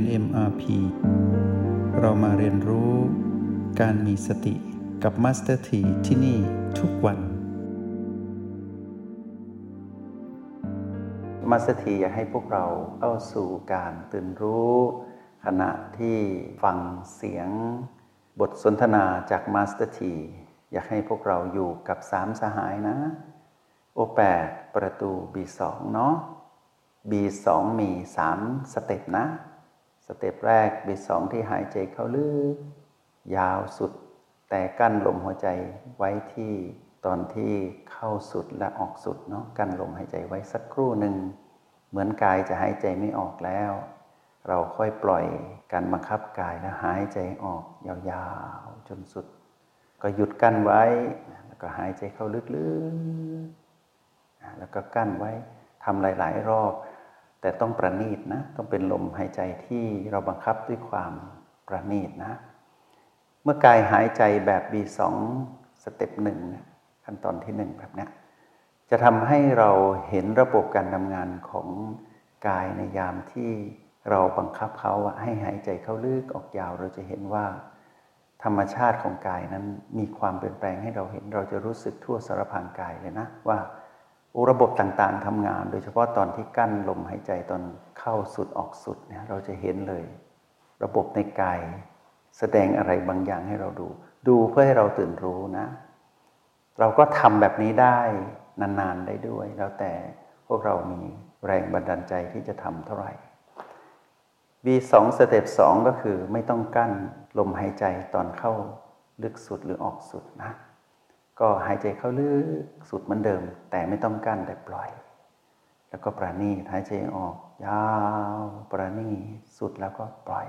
น MRP เรามาเรียนรู้การมีสติกับ Master T ที่ที่นี่ทุกวันมาสเตอร์ทีอยากให้พวกเราเข้าสู่การตื่นรู้ ขณะที่ฟังเสียงบทสนทนาจากมาสเตอร์ทีอยากให้พวกเราอยู่กับสามสหายนะ โอแปดประตู B2 เนาะ B2 มี 3 สเต็ปนะ เต็ปแรก B2 ที่หายใจเข้าลึกยาวสุด แต่กั้นลมหัวใจไว้ที่ตอนที่เข้าสุดและออกสุดเนาะกั้นลมหายใจไว้สักครู่หนึ่งเหมือนกายจะหายใจไม่ออกแล้ว เราค่อยปล่อยการบังคับกายแล้วหายใจออกยาวๆจนสุด ก็หยุดกั้นไว้ แล้วก็หายใจเข้าลึกๆแล้วก็กั้นไว้ทำหลาย ๆ รอบ แต่ต้องประณีตนะ ต้องเป็นลมหายใจที่เราบังคับด้วยความประณีตนะ เมื่อกายหายใจแบบ B2 สเต็ปหนึ่งขั้นตอนที่หนึ่งแบบนี้จะทำให้เราเห็นระบบการทำงานของกายในยามที่เราบังคับเขาให้หายใจเข้าลึกออกยาว เราจะเห็นว่า ธรรมชาติของกายนั้นมีความเปลี่ยนแปลงให้เราเห็น เราจะรู้สึกทั่วสารพางกายเลยนะว่า ระบบต่างๆทำงาน โดยเฉพาะตอนที่กั้นลมหายใจตอนเข้าสุดออกสุดเนี่ยเราจะเห็นเลย ระบบในกายแสดงอะไรบางอย่างให้เราดู ดูเพื่อให้เราตื่นรู้นะ เราก็ทำแบบนี้ได้นานๆได้ด้วย แล้วแต่พวกเรามีแรงบันดาลใจที่จะทำเท่าไหร่ V2 สเต็ป2ก็คือไม่ต้องกั้นลมหายใจตอนเข้าลึกสุดหรือออกสุดนะ ก็หายใจเข้าลึกสุดเหมือนเดิม แต่ไม่ต้องกั้นแต่ปล่อย แล้วก็ปราณีหายใจออก ยาวปราณีสุดแล้วก็ปล่อย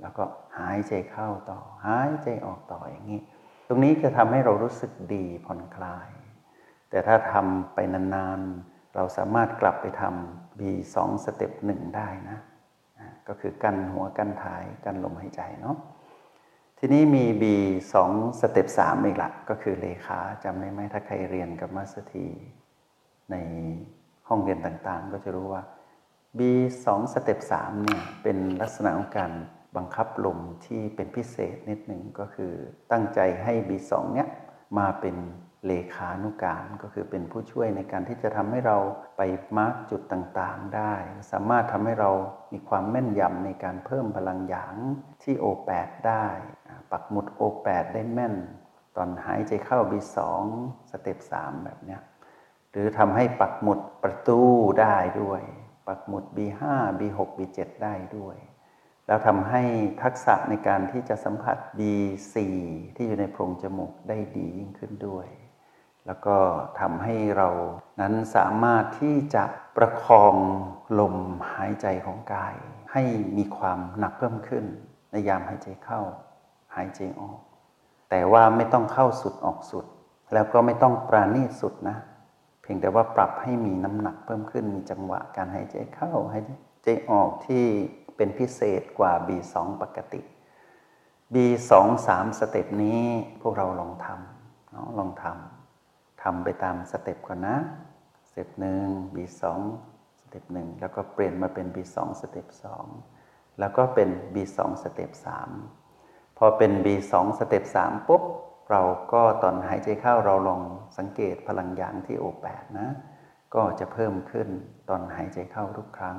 แล้วก็หายใจเข้าต่อ หายใจออกต่ออย่างนี้ ตรงนี้จะทำให้เรารู้สึกดีผ่อนคลาย แต่ถ้าทำไปนานๆ เราสามารถกลับไปทำ B2 สเต็ปหนึ่งได้นะ ก็คือกั้นหัวกั้นท้ายกั้นลมหายใจเนาะ ทีนี้มี B2 สเต็ป3อีกละก็คือเลขาจำได้ไหมถ้าใครเรียนกับ Master T ในห้องเรียนต่างๆ ก็จะรู้ว่า B2 สเต็ป3เนี่ยเป็นลักษณะของการบังคับลมที่เป็นพิเศษนิดหนึ่งก็คือตั้งใจให้ B2 เนี่ยมาเป็น เลขานุการก็คือเป็นผู้ช่วยในการที่จะทำให้เราไปมาร์กจุดต่างๆได้ สามารถทำให้เรามีความแม่นยำในการเพิ่มพลังหยางที่ O8 ได้ ปักหมุด O8 ได้แม่น ตอนหายใจเข้า B2 สเต็ป3แบบนี้หรือทำให้ปักหมุดประตูได้ด้วย ปักหมุด B5 B6 B7 ได้ด้วย แล้วทำให้ทักษะในการที่จะสัมผัส B4 ที่อยู่ในโพรงจมูกได้ดียิ่งขึ้นด้วย แล้วก็ทำให้เรานั้นสามารถที่จะประคองลมหายใจของกาย ให้มีความหนักเพิ่มขึ้น ในยามหายใจเข้า หายใจออก แต่ว่าไม่ต้องเข้าสุดออกสุด แล้วก็ไม่ต้องปราณีตสุดนะ เพียงแต่ว่าปรับให้มีน้ำหนักเพิ่มขึ้น มีจังหวะการหายใจเข้าหายใจออกที่เป็นพิเศษกว่า B2 ปกติ B2 3สเต็ปนี้พวกเราลองทำเนาะลองทำ ทำไปตาม step ก่อนนะ step หนึ่ง B2 สองสเต็ปหนึ่งแล้วก็เปลี่ยนมาเป็น B2 สองสเต็ปสองแล้วก็เป็น B2 step สามพอเป็น B2 step สามปุ๊บ เราก็ตอนหายใจเข้าเราลองสังเกตพลังยางที่ O8 นะ ก็จะเพิ่มขึ้นตอนหายใจเข้าทุกครั้ง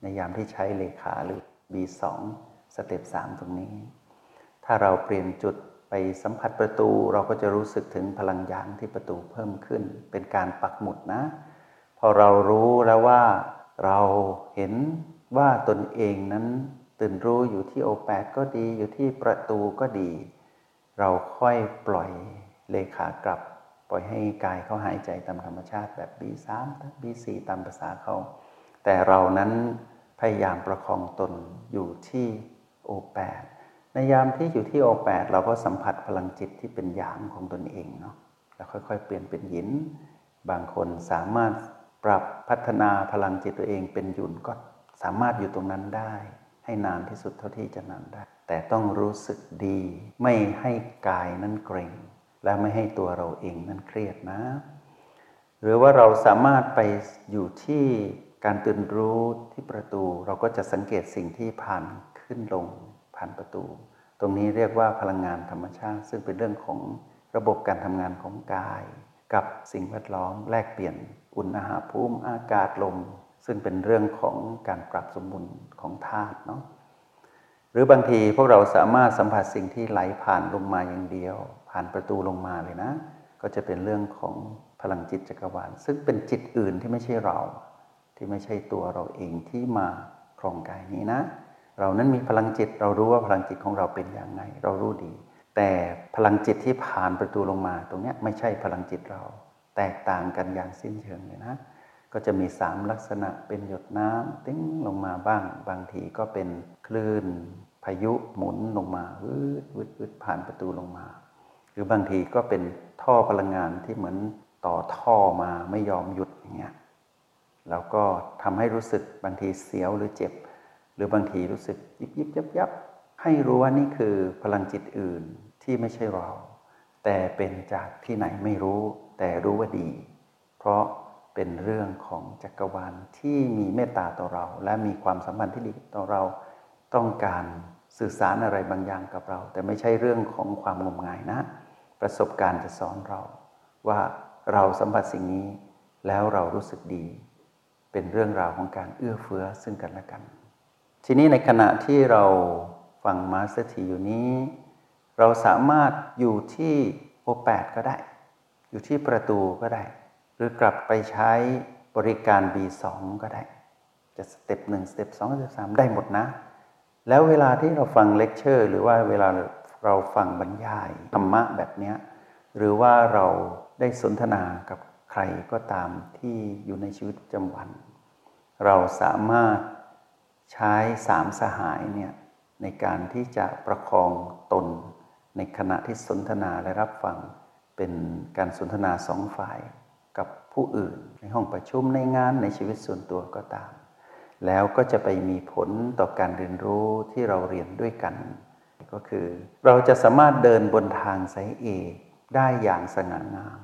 ในยามที่ใช้เลขาหรือ B2 สเต็ป3ตรงนี้ ถ้าเราเปลี่ยนจุด ไปสัมผัสประตูเราก็จะรู้สึกถึงพลังยางที่ประตูเพิ่มขึ้น เป็นการปักหมุดนะ พอเรารู้แล้วว่าเราเห็นว่าตนเองนั้นตื่นรู้อยู่ที่โอแปดก็ดีอยู่ที่ประตูก็ดี เราค่อยปล่อยเลขากลับ ปล่อยให้กายเขาหายใจตามธรรมชาติแบบ B3 B4 ตามภาษาเขา แต่เรานั้นพยายามประคองตนอยู่ที่โอแปด ในยามที่อยู่ที่โอแปดเราก็สัมผัสพลังจิตที่เป็นหยางของตนเองเนาะแล้วค่อยๆ เปลี่ยนเป็นหยิน บางคนสามารถปรับพัฒนาพลังจิตตัวเองเป็นหยุนก็สามารถอยู่ตรงนั้นได้ ให้นานที่สุดเท่าที่จะนานได้ แต่ต้องรู้สึกดี ไม่ให้กายนั้นเกร็งและไม่ให้ตัวเราเองนั้นเครียดนะ หรือว่าเราสามารถไปอยู่ที่การตื่นรู้ที่ประตู เราก็จะสังเกตสิ่งที่ผ่านขึ้นลง ผ่านประตู ตรงนี้เรียกว่าพลังงานธรรมชาติ ซึ่งเป็นเรื่องของระบบการทำงานของกาย กับสิ่งแวดล้อมแลกเปลี่ยน อุณหภูมิอากาศลม ซึ่งเป็นเรื่องของการปรับสมดุลของธาตุเนาะหรือบางทีพวกเราสามารถสัมผัสสิ่งที่ไหลผ่านลงมาอย่างเดียว ผ่านประตูลงมาเลยนะ ก็จะเป็นเรื่องของพลังจิตจักรวาล ซึ่งเป็นจิตอื่นที่ไม่ใช่เรา ที่ไม่ใช่ตัวเราเองที่มาครองกายนี้นะ เรานั้นมีพลังจิตเรารู้ว่าพลังจิตของเราเป็นอย่างไรเรารู้ดี แต่พลังจิตที่ผ่านประตูลงมา ตรงนี้ไม่ใช่พลังจิตเรา แตกต่างกันอย่างสิ้นเชิงเลยนะ ก็จะมีสามลักษณะเป็นหยดน้ำติ้งลงมาบ้าง บางทีก็เป็นคลื่นพายุหมุนลงมาวืดวืดวืดผ่านประตูลงมา หรือบางทีก็เป็นท่อพลังงานที่เหมือนต่อท่อมาไม่ยอมหยุดอย่างเงี้ยแล้วก็ทำให้รู้สึกบางทีเสียวหรือเจ็บ หรือบางทีรู้สึกยิบยิบยับยับให้รู้ว่านี่คือพลังจิตอื่นที่ไม่ใช่เรา แต่เป็นจากที่ไหนไม่รู้ แต่รู้ว่าดี เพราะเป็นเรื่องของจักรวาลที่มีเมตตาต่อเรา และมีความสัมพันธ์ที่ดีต่อเราต้องการสื่อสารอะไรบางอย่างกับเรา แต่ไม่ใช่เรื่องของความงมงายนะ ประสบการณ์จะสอนเรา ว่าเราสัมผัสสิ่งนี้แล้วเรารู้สึกดี เป็นเรื่องราวของการเอื้อเฟื้อซึ่งกันและกัน ทีนี้ในขณะที่เราฟัง Master T อยู่นี้ เราสามารถอยู่ที่ O แปดก็ได้ อยู่ที่ประตูก็ได้ หรือกลับไปใช้บริการ B2 ก็ได้ จะ step หนึ่ง step สอง step สามได้หมดนะ แล้วเวลาที่เราฟังเลคเชอร์ หรือว่าเวลาเราฟังบรรยายธรรมะแบบนี้หรือว่าเราได้สนทนากับใครก็ตามที่อยู่ในชีวิตประจำวัน เราสามารถ ใช้สามสหายเนี่ยในการที่จะประคองตนในขณะที่สนทนาและรับฟังเป็นการสนทนาสองฝ่ายกับผู้อื่น ในห้องประชุมในงานในชีวิตส่วนตัวก็ตาม แล้วก็จะไปมีผลต่อการเรียนรู้ที่เราเรียนด้วยกัน ก็คือ เราจะสามารถเดินบนทางสายเอกได้อย่างสง่างาม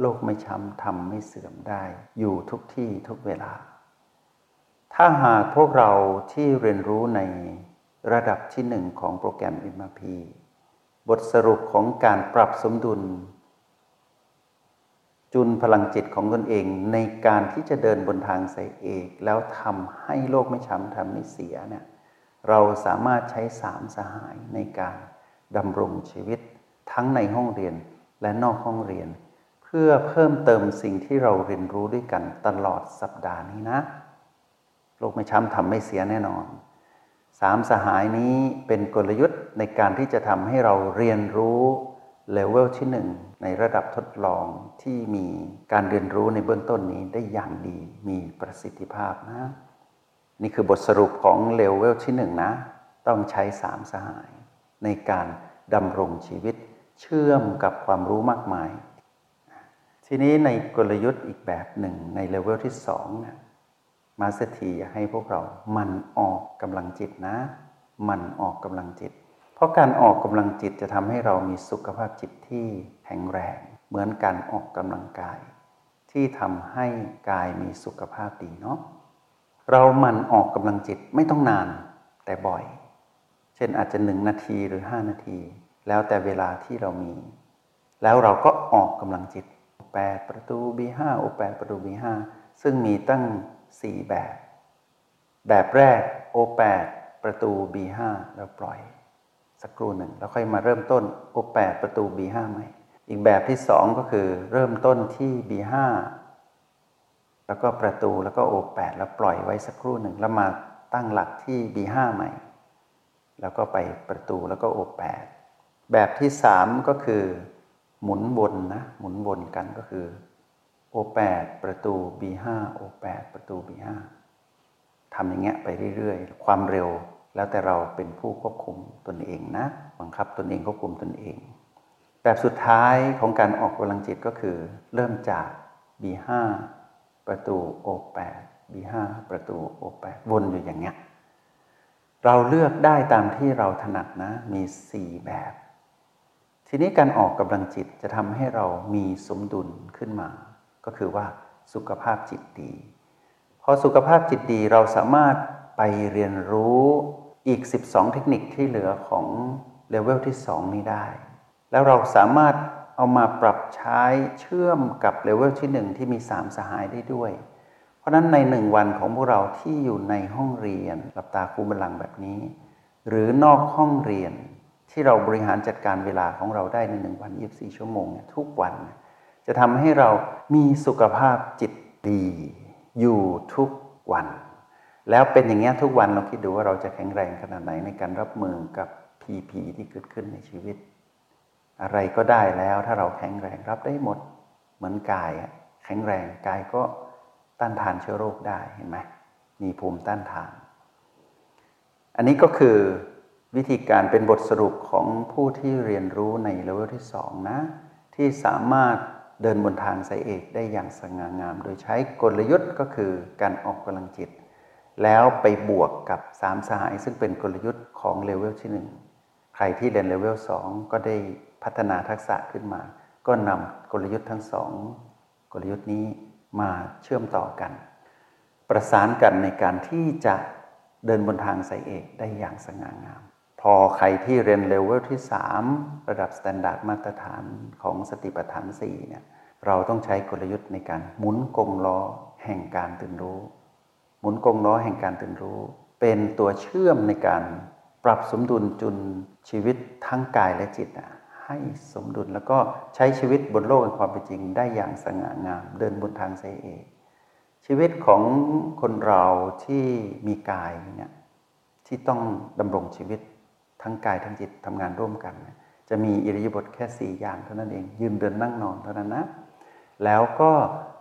โลกไม่ช้ำทำไม่เสื่อมได้ อยู่ทุกที่ทุกเวลา ถ้าหากพวกเราที่เรียนรู้ในระดับที่หนึ่งของโปรแกรม MRP บทสรุปของการปรับสมดุล จุนพลังจิตของตนเองในการที่จะเดินบนทางสายเอก แล้วทำให้โลกไม่ช้ำทำไม่เสียเนี่ยเราสามารถใช้สามสหายในการดำรงชีวิตทั้งในห้องเรียนและนอกห้องเรียน เพื่อเพิ่มเติมสิ่งที่เราเรียนรู้ด้วยกันตลอดสัปดาห์นี้นะ โลกไม่ช้ำทำไม่เสียแน่นอนสามสหายนี้เป็นกลยุทธ์ในการที่จะทำให้เราเรียนรู้เลเวลที่หนึ่งในระดับทดลองที่มีการเรียนรู้ในเบื้องต้นนี้ได้อย่างดีมีประสิทธิภาพนะ นี่คือบทสรุปของเลเวลที่หนึ่งนะ ต้องใช้สามสหาย ในการดำรงชีวิตเชื่อมกับความรู้มากมาย ทีนี้ในกลยุทธ์อีกแบบหนึ่งในเลเวลที่สองเนี่ย มาสเตีอยากให้พวกเรามันออกกำลังจิตนะมันออกกำลังจิต เพราะการออกกำลังจิตจะทำให้เรามีสุขภาพจิตที่แข็งแรง เหมือนการออกกำลังกาย ที่ทำให้กายมีสุขภาพดีเนาะเรามันออกกำลังจิตไม่ต้องนานแต่บ่อย เช่นอาจจะหนึ่งนาทีหรือห้านาที แล้วแต่เวลาที่เรามี แล้วเราก็ออกกำลังจิต8ปดประตู B5 โอ8ประตู B5 ซึ่งมีตั้ง 4 แบบ แบบแรก O8 ประตู B5 แล้วปล่อย สักครู่หนึ่ง แล้วค่อยมาเริ่มต้น O8 ประตู B5 ใหม่อีกแบบที่สองก็คือเริ่มต้นที่ B5 แล้วก็ประตูแล้วก็ O8 แล้วปล่อยไว้สักครู่หนึ่ง แล้วมาตั้งหลักที่ B5 ใหม่ แล้วก็ไปประตูแล้วก็ O8 แบบที่สามก็คือ หมุนวนนะ หมุนวนกันก็คือ O8 ประตู B5 O8 ประตู B5 ทำอย่างเงี้ยไปเรื่อยๆ ความเร็วแล้วแต่เราเป็นผู้ควบคุมตนเองนะ บังคับตนเองควบคุมตนเอง แบบสุดท้ายของการออกกำลังจิตก็คือ เริ่มจาก B5 ประตู O8 B5 ประตู O8 วนอยู่อย่างเงี้ย เราเลือกได้ตามที่เราถนัดนะ มี 4 แบบ ทีนี้การออกกำลังจิตจะทำให้เรามีสมดุลขึ้นมา ก็คือว่าสุขภาพจิตดี พอสุขภาพจิตดีเราสามารถไปเรียนรู้อีก 12 เทคนิคที่เหลือของเลเวลที่ 2 นี้ได้ แล้วเราสามารถเอามาปรับใช้เชื่อมกับเลเวลที่ 1 ที่มี 3 สหายได้ด้วย เพราะนั้นในหนึ่งวันของพวกเราที่อยู่ในห้องเรียนหลับตาคูบัลลังแบบนี้ หรือนอกห้องเรียนที่เราบริหารจัดการเวลาของเราได้ในหนึ่งวัน 24 ชั่วโมง ทุกวัน จะทำให้เรามีสุขภาพจิตดี อยู่ทุกวัน แล้วเป็นอย่างเงี้ยทุกวันเราคิดดูว่าเราจะแข็งแรงขนาดไหนในการรับมือกับพีพีที่เกิดขึ้นในชีวิต อะไรก็ได้แล้วถ้าเราแข็งแรงรับได้หมด เหมือนกายแข็งแรงกายก็ต้านทานเชื้อโรคได้เห็นไหมมีภูมิต้านทาน อันนี้ก็คือวิธีการเป็นบทสรุปของผู้ที่เรียนรู้ในเลเวลที่สองนะ ที่สามารถ เดินบนทางสายเอกได้อย่างสง่างาม โดยใช้กลยุทธ์ก็คือการออกกำลังจิต แล้วไปบวกกับสามสหายซึ่งเป็นกลยุทธ์ของเลเวลที่หนึ่งใครที่เรียนเลเวลสองก็ได้พัฒนาทักษะขึ้นมา ก็นำกลยุทธ์ทั้งสองกลยุทธ์นี้มาเชื่อมต่อกัน ประสานกันในการที่จะเดินบนทางสายเอกได้อย่างสง่างาม พอใครที่เรียนเลเวลที่ 3 ระดับ standard มาตรฐานของสติปัฏฐาน4เนี่ยเราต้องใช้กลยุทธ์ในการหมุนกงล้อแห่งการตื่นรู้ หมุนกงล้อแห่งการตื่นรู้ เป็นตัวเชื่อมในการปรับสมดุลจุนชีวิตทั้งกายและจิตให้สมดุลแล้วก็ใช้ชีวิตบนโลกแห่งความเป็นจริง ได้อย่างสง่างาม เดินบนทางไซเอกชีวิตของคนเราที่มีกายเนี่ยที่ต้องดำรงชีวิต ทั้งกายทั้งจิตทำงานร่วมกัน จะมีอิริยาบถแค่สี่อย่างเท่านั้นเอง ยืนเดินนั่งนอนเท่านั้นนะ แล้วก็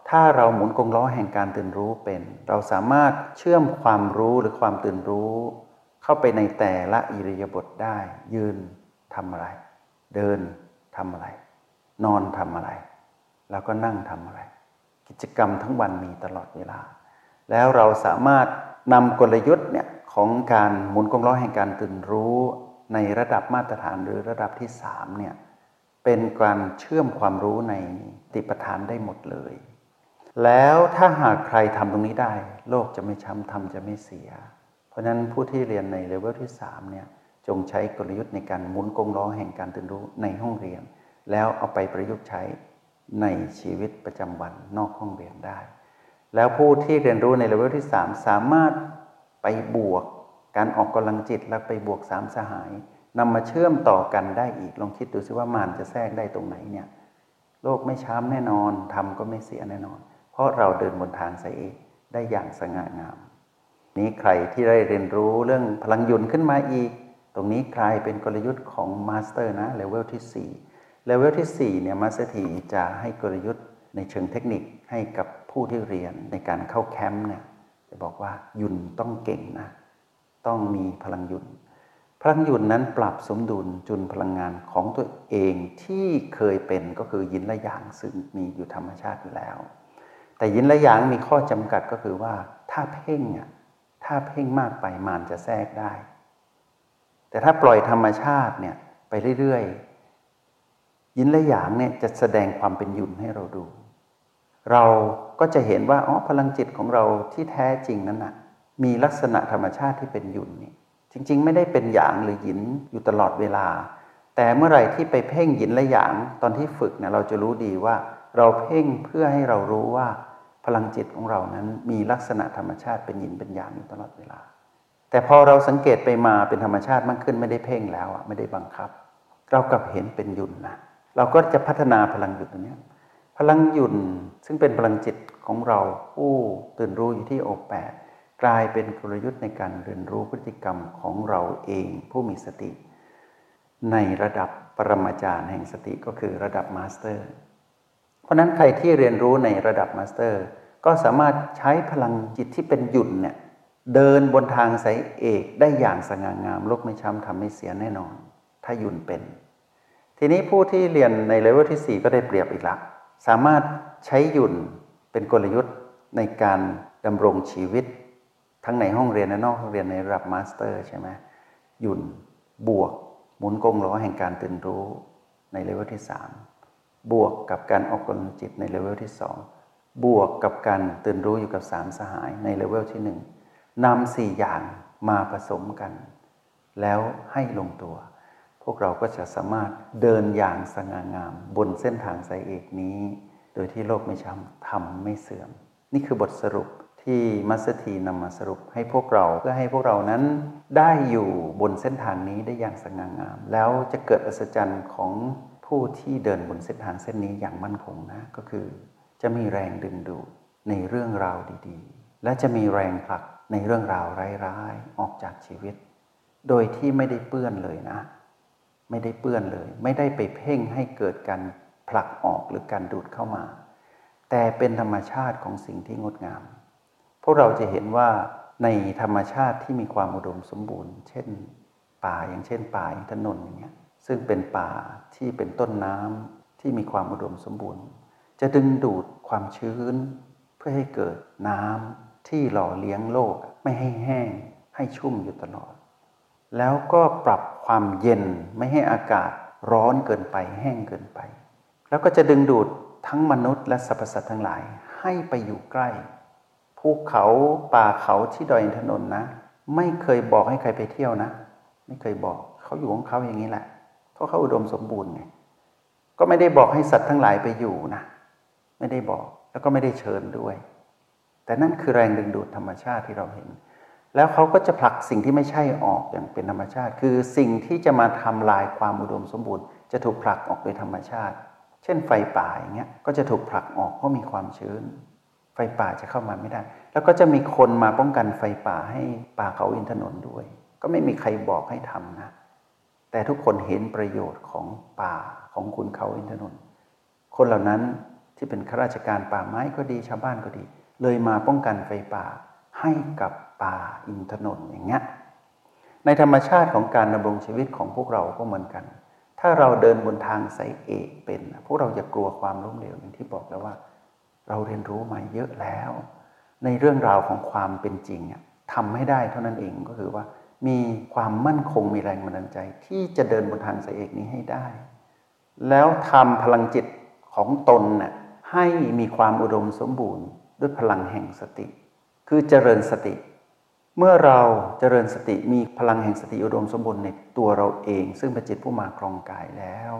ถ้าเราหมุนกงล้อแห่งการตื่นรู้เป็น เราสามารถเชื่อมความรู้หรือความตื่นรู้ เข้าไปในแต่ละอิริยาบถได้ ยืนทำอะไร เดินทำอะไร นอนทำอะไร แล้วก็นั่งทำอะไร กิจกรรมทั้งวันมีตลอดเวลา แล้วเราสามารถนำกลยุทธ์เนี่ยของการหมุนกงล้อแห่งการตื่นรู้ ในระดับมาตรฐานหรือระดับที่สามเนี่ยเป็นการเชื่อมความรู้ในสติปัฏฐานได้หมดเลย แล้วถ้าหากใครทำตรงนี้ได้ โลกจะไม่ช้ำธรรมจะไม่เสีย เพราะฉะนั้นผู้ที่เรียนในเลเวลที่3เนี่ยจงใช้กลยุทธ์ในการหมุนกงล้อแห่งการตื่นรู้ในห้องเรียน แล้วเอาไปประยุกต์ใช้ในชีวิตประจำวันนอกห้องเรียนได้ แล้วผู้ที่เรียนรู้ในเลเวลที่ 3 สามารถไปบวก การออกกำลังจิตแล้วไปบวกสามสหายนำมาเชื่อมต่อกันได้อีกลองคิดดูซิว่ามารจะแทรกได้ตรงไหนเนี่ยโลกไม่ช้ำแน่นอนธรรมก็ไม่เสียแน่นอน เพราะเราเดินบนทางสายเอกได้อย่างสง่างาม นี้ใครที่ได้เรียนรู้เรื่องพลังหยุ่นขึ้นมาอีก ตรงนี้กลายเป็นกลยุทธ์ของ master นะ level ที่4 level ที่4เนี่ย Master T จะให้กลยุทธ์ในเชิงเทคนิคให้กับผู้ที่เรียนในการเข้าแคมป์เนี่ยจะบอกว่ายุนต้องเก่งนะ ต้องมีพลังยุนพลังยุนนั้นปรับสมดุลจุนพลังงานของตัวเองที่เคยเป็นก็คือยินและหยางซึ่งมีอยู่ธรรมชาติอยู่แล้ว แต่ยินและหยางมีข้อจำกัดก็คือว่าถ้าเพ่งอะถ้าเพ่งมากไปมานจะแทรกได้ แต่ถ้าปล่อยธรรมชาติเนี่ยไปเรื่อยๆ ยินและหยางเนี่ยจะแสดงความเป็นยุนให้เราดู เราก็จะเห็นว่าอ๋อพลังจิตของเราที่แท้จริงนั้นน่ะ มีลักษณะธรรมชาติที่เป็นหยุนนี่จริง ๆ ไม่ได้เป็นหยางหรือหยินอยู่ตลอดเวลา แต่เมื่อไหร่ที่ไปเพ่งหยินและหยางตอนที่ฝึกเนี่ยเราจะรู้ดีว่า เราเพ่งเพื่อให้เรารู้ว่าพลังจิตของเรานั้นมีลักษณะธรรมชาติเป็นหยินเป็นหยางอยู่ตลอดเวลา แต่พอเราสังเกตไปมาเป็นธรรมชาติมากขึ้นไม่ได้เพ่งแล้วไม่ได้บังคับ เรากลับเห็นเป็นหยุนนะเราก็จะพัฒนาพลังหยุ่นตรงนี้พลังหยุ่นซึ่งเป็นพลังจิตของเราผู้ตื่นรู้อยู่ที่ O แปด กลายเป็นกลยุทธ์ในการเรียนรู้พฤติกรรมของเราเองผู้มีสติ ในระดับปรมาจารย์แห่งสติก็คือระดับ master เพราะนั้นใครที่เรียนรู้ในระดับ master ก็สามารถใช้พลังจิตที่เป็นหยุ่นเนี่ยเดินบนทางสายเอกได้อย่างสง่างามโลกไม่ช้ำธรรมไม่เสียแน่นอน ถ้าหยุ่นเป็น ทีนี้ผู้ที่เรียนในเลเวลที่ 4 ก็ได้เปรียบอีกละสามารถใช้หยุ่นเป็นกลยุทธ์ในการดำรงชีวิต ทั้งในห้องเรียนและนอกห้องเรียนในระดับ master ใช่ไหมหยุ่นบวกหมุนกงล้อแห่งการตื่นรู้ในเลเวลที่ 3 บวกกับการออกกำลังจิตในเลเวลที่ 2 บวกกับการตื่นรู้อยู่กับสามสหายในเลเวลที่หนึ่งนำสี่อย่างมาผสมกัน แล้วให้ลงตัว พวกเราก็จะสามารถเดินอย่างสง่างาม บนเส้นทางสายเอกนี้ โดยที่โลกไม่ช้ำทำไม่เสื่อม นี่คือบทสรุป ที่มัสถีนำมาสรุปให้พวกเราเพื่อให้พวกเรานั้นได้อยู่บนเส้นทางนี้ได้อย่างสง่างาม แล้วจะเกิดอัศจรรย์ของผู้ที่เดินบนเส้นทางเส้นนี้อย่างมั่นคงนะก็คือ จะมีแรงดึงดูดในเรื่องราวดีๆ และจะมีแรงผลักในเรื่องราวร้ายๆออกจากชีวิต โดยที่ไม่ได้เปื้อนเลยนะ ไม่ได้เปื้อนเลย ไม่ได้ไปเพ่งให้เกิดการผลักออกหรือการดูดเข้ามา แต่เป็นธรรมชาติของสิ่งที่งดงาม พวกเราจะเห็นว่าในธรรมชาติที่มีความอุดมสมบูรณ์ เช่น ป่าอย่างเช่น ป่าอินทนนท์อย่างเงี้ยซึ่งเป็นป่าที่เป็นต้นน้ำที่มีความอุดมสมบูรณ์ จะดึงดูดความชื้น เพื่อให้เกิดน้ำที่หล่อเลี้ยงโลกไม่ให้แห้งให้ชุ่มอยู่ตลอด แล้วก็ปรับความเย็นไม่ให้อากาศร้อนเกินไปแห้งเกินไป แล้วก็จะดึงดูดทั้งมนุษย์และสรรพสัตว์ทั้งหลายให้ไปอยู่ใกล้ ภูเขาป่าเขาที่ดอยอินทนนท์นะ ไม่เคยบอกให้ใครไปเที่ยวนะ ไม่เคยบอกเขาอยู่ของเขาอย่างนี้แหละ เพราะเขาอุดมสมบูรณ์ไงก็ไม่ได้บอกให้สัตว์ทั้งหลายไปอยู่นะ ไม่ได้บอกแล้วก็ไม่ได้เชิญด้วย แต่นั่นคือแรงดึงดูดธรรมชาติที่เราเห็น แล้วเขาก็จะผลักสิ่งที่ไม่ใช่ออกอย่างเป็นธรรมชาติ คือสิ่งที่จะมาทำลายความอุดมสมบูรณ์ จะถูกผลักออกโดยธรรมชาติ เช่นไฟป่าอย่างเงี้ยก็จะถูกผลักออกเพราะมีความชื้น ป่าจะเข้ามาไม่ได้ แล้วก็จะมีคนมาป้องกันไฟป่าให้ป่าเขาอินทนนท์ด้วย ก็ไม่มีใครบอกให้ทำนะ แต่ทุกคนเห็นประโยชน์ของป่าของคุณเขาอินทนนท์คนเหล่านั้นที่เป็นข้าราชการป่าไม้ก็ดีชาวบ้านก็ดี เลยมาป้องกันไฟป่าให้กับป่าอินทนนท์อย่างเงี้ยในธรรมชาติของการดำรงชีวิตของพวกเราก็เหมือนกัน ถ้าเราเดินบนทางสายเอกเป็น พวกเราจะกลัวความล้มเหลวอย่างที่บอกแล้วว่า เราเรียนรู้มาเยอะแล้ว ในเรื่องราวของความเป็นจริงทำให้ได้เท่านั้นเองก็คือว่า มีความมั่นคงมีแรงบันดาลใจ ที่จะเดินบนทางสายเอกนี้ให้ได้ แล้วทำพลังจิตของตนน่ะให้มีความอุดมสมบูรณ์ ด้วยพลังแห่งสติ คือเจริญสติ เมื่อเราเจริญสติมีพลังแห่งสติอุดมสมบูรณ์ในตัวเราเอง ซึ่งเป็นจิตผู้มาครองกายแล้ว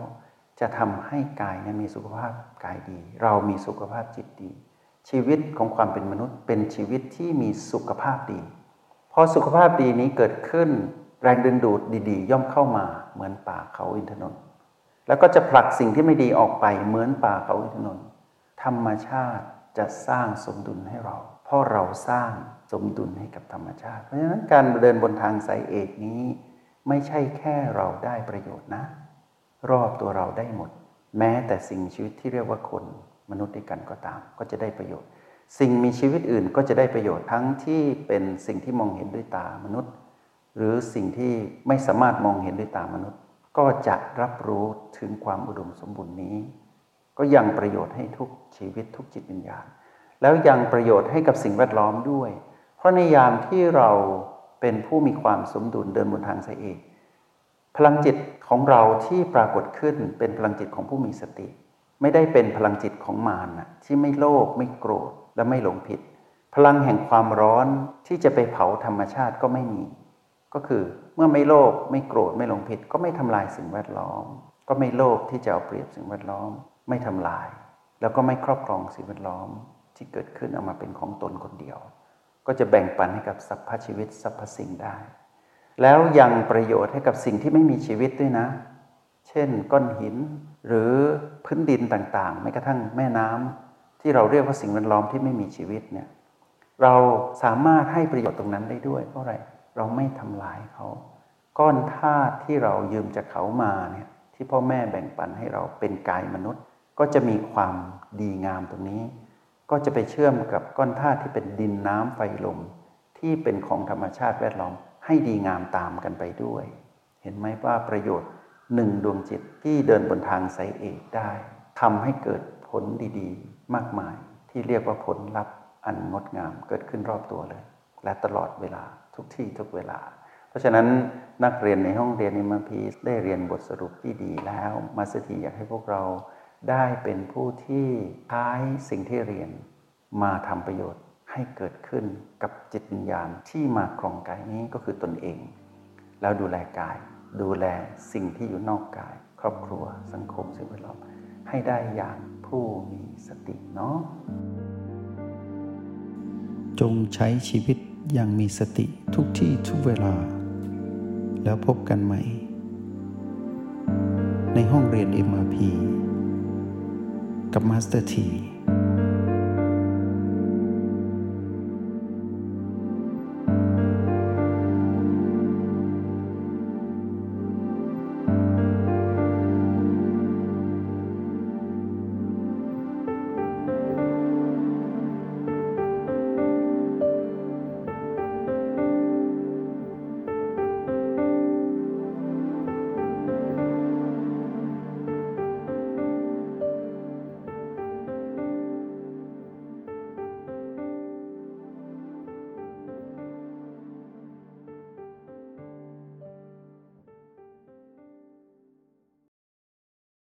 จะทำให้กายเนี่ยมีสุขภาพกายดี เรามีสุขภาพจิตดี ชีวิตของความเป็นมนุษย์เป็นชีวิตที่มีสุขภาพดี พอสุขภาพดีนี้เกิดขึ้น แรงดึงดูดดีๆ ย่อมเข้ามาเหมือนป่าเขาอินทนนท์แล้วก็จะผลักสิ่งที่ไม่ดีออกไปเหมือนป่าเขาอินทนนท์ธรรมชาติจะสร้างสมดุลให้เรา เพราะเราสร้างสมดุลให้กับธรรมชาติ เพราะฉะนั้นการเดินบนทางสายเอกนี้ ไม่ใช่แค่เราได้ประโยชน์นะ รอบตัวเราได้หมด แม้แต่สิ่งชีวิตที่เรียกว่าคนมนุษย์ด้วยกันก็ตาม ก็จะได้ประโยชน์ สิ่งมีชีวิตอื่นก็จะได้ประโยชน์ทั้งที่เป็นสิ่งที่มองเห็นด้วยตามนุษย์ หรือสิ่งที่ไม่สามารถมองเห็นด้วยตามนุษย์ ก็จะรับรู้ถึงความอุดมสมบูรณ์นี้ ก็ยังประโยชน์ให้ทุกชีวิตทุกจิตวิญญาณ แล้วยังประโยชน์ให้กับสิ่งแวดล้อมด้วย เพราะในยามที่เราเป็นผู้มีความสมดุลเดินบนทางสายเอก พลังจิตของเราที่ปรากฏขึ้นเป็นพลังจิตของผู้มีสติ ไม่ได้เป็นพลังจิตของมารนะที่ไม่โลภไม่โกรธและไม่หลงผิด พลังแห่งความร้อนที่จะไปเผาธรรมชาติก็ไม่มี ก็คือเมื่อไม่โลภไม่โกรธไม่หลงผิด ก็ไม่ทำลายสิ่งแวดล้อม ก็ไม่โลภที่จะเอาเปรียบสิ่งแวดล้อม ไม่ทำลาย แล้วก็ไม่ครอบครองสิ่งแวดล้อมที่เกิดขึ้นเอามาเป็นของตนคนเดียว ก็จะแบ่งปันให้กับสรรพชีวิตสรรพสิ่งได้ แล้วยังประโยชน์ให้กับสิ่งที่ไม่มีชีวิตด้วยนะ เช่น ก้อนหินหรือพื้นดินต่างๆแม้กระทั่งแม่น้ำที่เราเรียกว่าสิ่งแวดล้อมที่ไม่มีชีวิตเนี่ยเราสามารถให้ประโยชน์ตรงนั้นได้ด้วย เพราะอะไรเราไม่ทำลายเขา ก้อนธาตุที่เรายืมจากเขามาเนี่ยที่พ่อแม่แบ่งปันให้เราเป็นกายมนุษย์ ก็จะมีความดีงามตรงนี้ ก็จะไปเชื่อมกับก้อนธาตุที่เป็นดินน้ำไฟลมที่เป็นของธรรมชาติแวดล้อม ให้ดีงามตามกันไปด้วย เห็นไหมว่าประโยชน์หนึ่งดวงจิตที่เดินบนทางสายเอกได้ทำให้เกิดผลดีๆ มากมาย ที่เรียกว่าผลลัพธ์อันงดงามเกิดขึ้นรอบตัวเลย และตลอดเวลาทุกที่ทุกเวลา เพราะฉะนั้นนักเรียนในห้องเรียนในมาพีได้เรียนบทสรุปที่ดีแล้ว มาสถีอยากให้พวกเราได้เป็นผู้ที่ใช้สิ่งที่เรียนมาทำประโยชน์ ให้เกิดขึ้นกับจิตวิญญาณที่มาครองกายนี้ก็คือตนเอง แล้วดูแลกาย ดูแลสิ่งที่อยู่นอกกาย ครอบครัวสังคมสิ่งแวดล้อมให้ได้อย่างผู้มีสติเนาะจงใช้ชีวิตอย่างมีสติทุกที่ทุกเวลา แล้วพบกันใหม่ ในห้องเรียน MRP กับ Master T